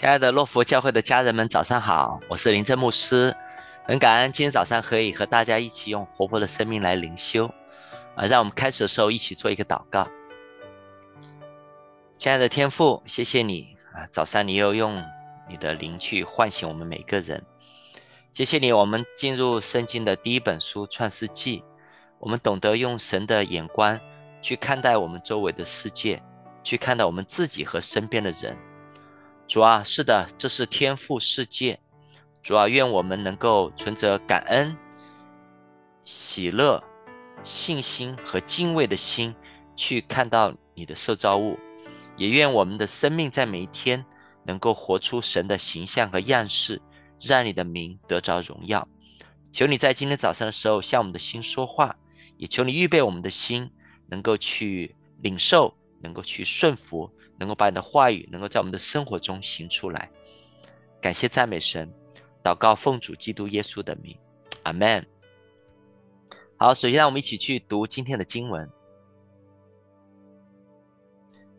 亲爱的洛福教会的家人们，早上好！我是林正牧师，很感恩今天早上可以和大家一起用活泼的生命来灵修啊！让我们开始的时候一起做一个祷告。亲爱的天父，谢谢你啊！早上你又用你的灵去唤醒我们每个人，谢谢你。我们进入圣经的第一本书《创世纪》，我们懂得用神的眼光去看待我们周围的世界，去看待我们自己和身边的人。主啊，是的，这是天赋世界。主啊，愿我们能够存着感恩、喜乐、信心和敬畏的心去看到你的受造物，也愿我们的生命在每一天能够活出神的形象和样式，让你的名得着荣耀。求你在今天早上的时候向我们的心说话，也求你预备我们的心，能够去领受，能够去顺服。能够把你的话语能够在我们的生活中行出来，感谢赞美神，祷告奉主基督耶稣的名，阿门。好，首先让我们一起去读今天的经文。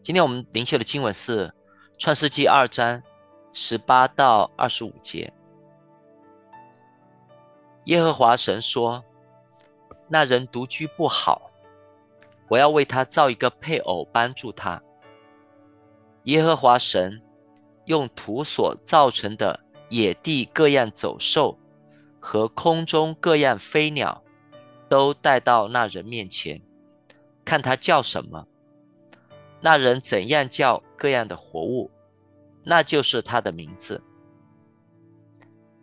今天我们灵修的经文是创世纪二章十八到二十五节。耶和华神说：“那人独居不好，我要为他造一个配偶帮助他。”耶和华神用土所造成的野地各样走兽和空中各样飞鸟，都带到那人面前，看他叫什么。那人怎样叫各样的活物，那就是他的名字。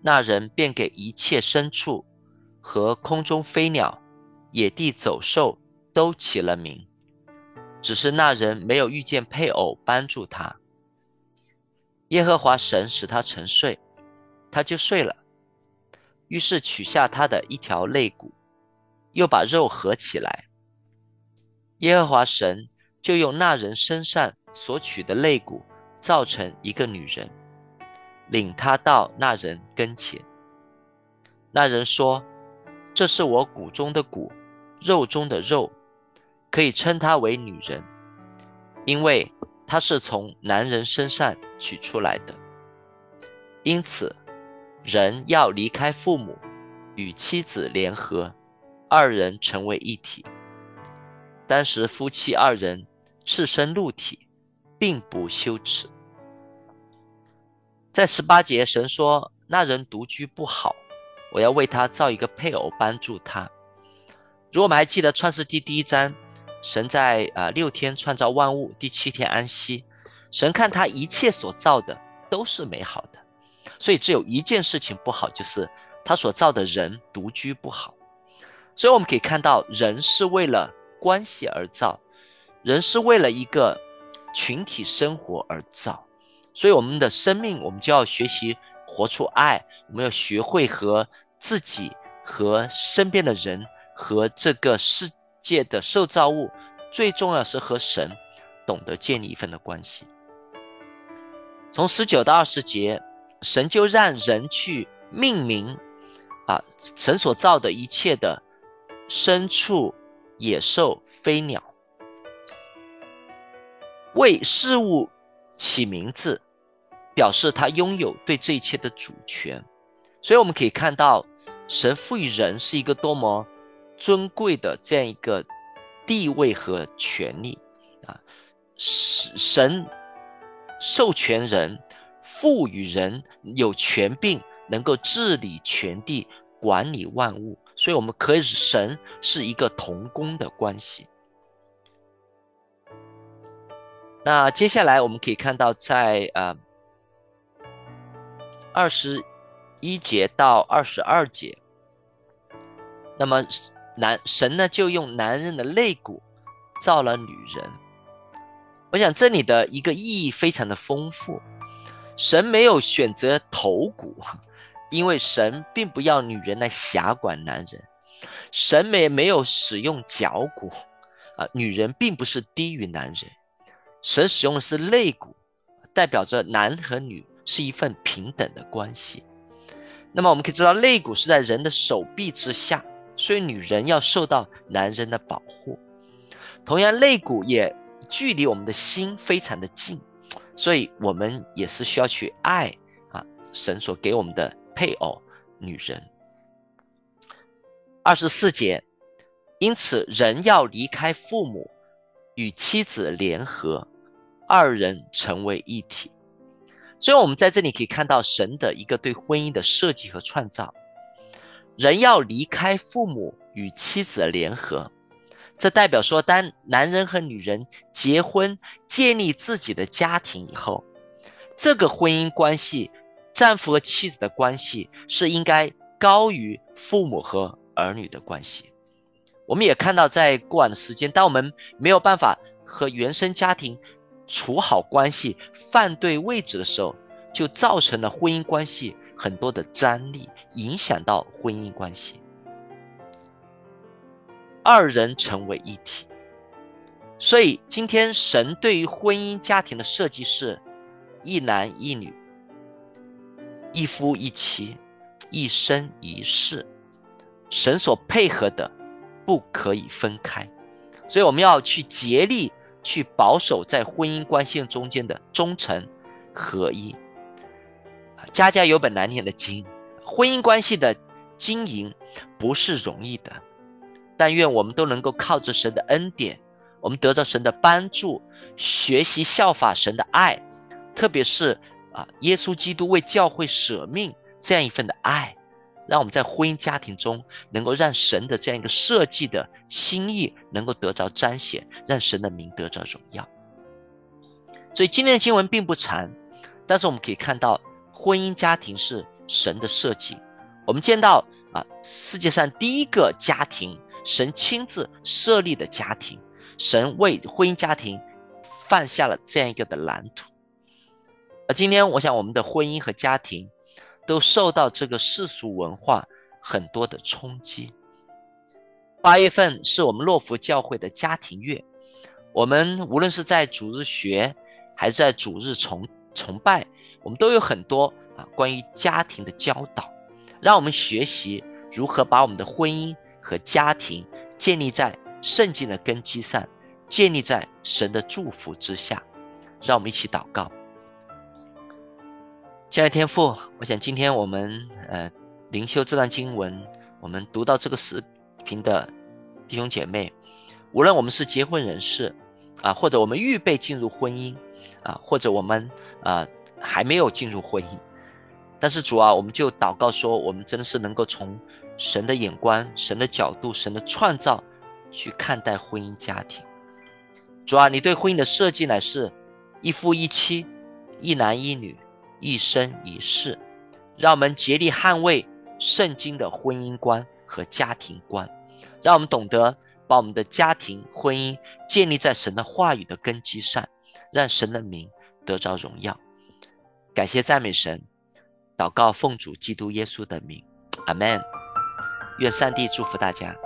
那人便给一切牲畜和空中飞鸟、野地走兽都起了名。只是那人没有遇见配偶帮助他。耶和华神使他沉睡，他就睡了。于是取下他的一条肋骨，又把肉合起来。耶和华神就用那人身上所取的肋骨造成一个女人，领他到那人跟前。那人说：“这是我骨中的骨，肉中的肉。”可以称她为女人，因为她是从男人身上取出来的。因此，人要离开父母，与妻子联合，二人成为一体。当时夫妻二人赤身露体，并不羞耻。在十八节，神说：“那人独居不好，我要为他造一个配偶帮助他。”如果我们还记得创世纪第一章。神在啊六天创造万物，第七天安息。神看他一切所造的都是美好的，所以只有一件事情不好，就是他所造的人独居不好。所以我们可以看到，人是为了关系而造，人是为了一个群体生活而造。所以我们的生命，我们就要学习活出爱，我们要学会和自己、和身边的人、和这个世。界的受造物，最重要是和神懂得建立一份的关系。从十九到二十节，神就让人去命名啊，神所造的一切的牲畜、野兽、飞鸟，为事物起名字，表示他拥有对这一切的主权。所以我们可以看到，神赋予人是一个多么。尊贵的这样一个地位和权利啊，神授权人，赋予人有权柄，能够治理全地，管理万物，所以我们可以神是一个同工的关系。那接下来我们可以看到在，在呃二十一节到二十二节，那么。男神呢，就用男人的肋骨造了女人。我想这里的一个意义非常的丰富。神没有选择头骨，因为神并不要女人来辖管男人。神没没有使用脚骨，啊，女人并不是低于男人。神使用的是肋骨，代表着男和女是一份平等的关系。那么我们可以知道，肋骨是在人的手臂之下。所以女人要受到男人的保护，同样肋骨也距离我们的心非常的近，所以我们也是需要去爱啊，神所给我们的配偶女人。二十四节，因此人要离开父母，与妻子联合，二人成为一体。所以，我们在这里可以看到神的一个对婚姻的设计和创造。人要离开父母，与妻子联合。这代表说，当男人和女人结婚、建立自己的家庭以后，这个婚姻关系，丈夫和妻子的关系是应该高于父母和儿女的关系。我们也看到，在过往的时间，当我们没有办法和原生家庭处好关系、放对位置的时候，就造成了婚姻关系很多的张力，影响到婚姻关系。二人成为一体，所以今天神对于婚姻家庭的设计是一男一女，一夫一妻，一生一世，神所配合的不可以分开，所以我们要去竭力去保守在婚姻关系中间的忠诚合一。家家有本难念的经，婚姻关系的经营不是容易的。但愿我们都能够靠着神的恩典，我们得到神的帮助，学习效法神的爱，特别是啊，耶稣基督为教会舍命这样一份的爱，让我们在婚姻家庭中能够让神的这样一个设计的心意能够得着彰显，让神的名得着荣耀。所以今天的经文并不长，但是我们可以看到婚姻家庭是神的设计。我们见到啊，世界上第一个家庭。神亲自设立的家庭，神为婚姻家庭放下了这样一个的蓝图。而今天，我想我们的婚姻和家庭都受到这个世俗文化很多的冲击。八月份是我们洛福教会的家庭月，我们无论是在主日学还是在主日崇崇拜，我们都有很多啊关于家庭的教导，让我们学习如何把我们的婚姻。和家庭建立在圣经的根基上，建立在神的祝福之下，让我们一起祷告。亲爱的天父，我想今天我们呃灵修这段经文，我们读到这个视频的弟兄姐妹，无论我们是结婚人士啊，或者我们预备进入婚姻啊，或者我们啊还没有进入婚姻，但是主啊，我们就祷告说，我们真的是能够从。神的眼光、神的角度、神的创造，去看待婚姻家庭。主啊，你对婚姻的设计乃是一夫一妻、一男一女、一生一世。让我们竭力捍卫圣经的婚姻观和家庭观，让我们懂得把我们的家庭婚姻建立在神的话语的根基上，让神的名得着荣耀。感谢赞美神，祷告奉主基督耶稣的名，阿门。愿上帝祝福大家。